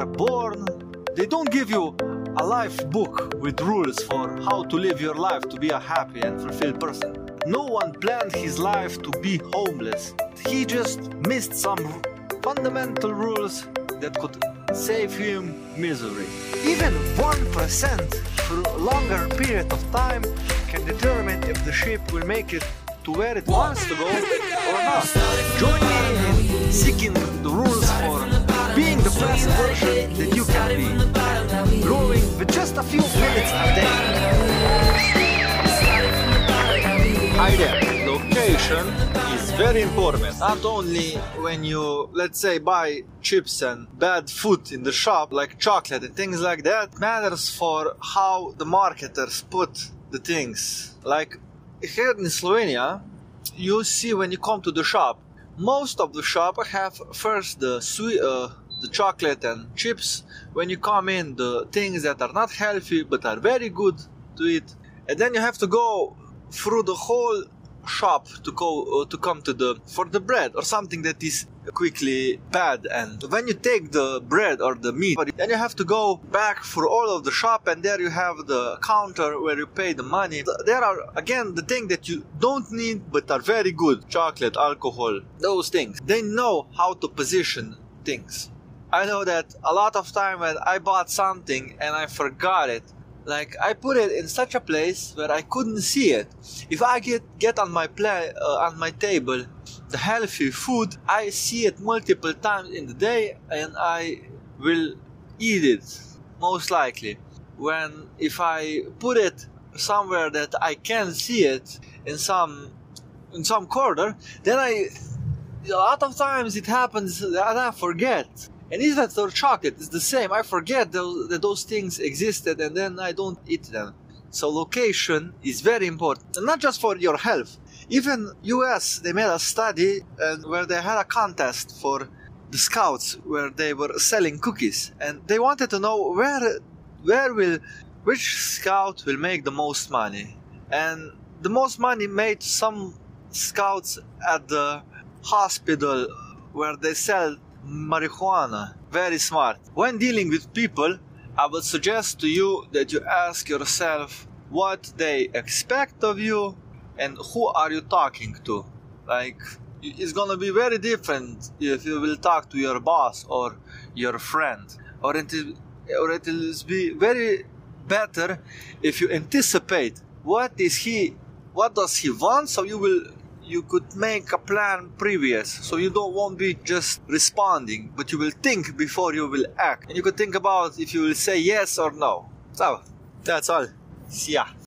are born, they don't give you a life book with rules for how to live your life to be a happy and fulfilled person. No one planned his life to be homeless. He just missed some fundamental rules that could save him misery. Even 1% for a longer period of time can determine if the ship will make it to where it wants to go or not. Join me in seeking the rules for best version you can be. Growing just a few minutes a day. Hi there. Location is very important. Not only when you, let's say, buy chips and bad food in the shop, like chocolate and things like that, matters for how the marketers put the things. Like here in Slovenia, you see when you come to the shop, most of the shop have first the sweet, uh, the chocolate and chips. When you come in, the things that are not healthy but are very good to eat, and then you have to go through the whole shop to go uh, to come to the for the bread or something that is quickly bad. And when you take the bread or the meat then you have to go back for all of the shop and there you have the counter where you pay the money. There are again the thing that you don't need but are very good. Chocolate alcohol those things. They know how to position things i know that a lot of time when i bought something and i forgot it like I put it in such a place where I couldn't see it. If I get get on my play uh, on my table the healthy food, I see it multiple times in the day and I will eat it most likely. When if I put it somewhere that I can see it in some in some corner, then I a lot of times it happens that I forget. And even for chocolate, it's the same. I forget those, that those things existed and then I don't eat them. So location is very important, and not just for your health. Even US, they made a study and where they had a contest for the scouts where they were selling cookies, and they wanted to know where, where will, which scout will make the most money, and the most money made some scouts at the hospital where they sell marijuana. Very smart. When dealing with people, I would suggest to you that you ask yourself what they expect of you and who are you talking to. Like, it's gonna be very different if you will talk to your boss or your friend, or it or it will be very better if you anticipate what is he, what does he want, so you will you could make a plan previous so you don't won't be just responding but you will think before you will act. And you could think about if you will say yes or no. So that's all. See ya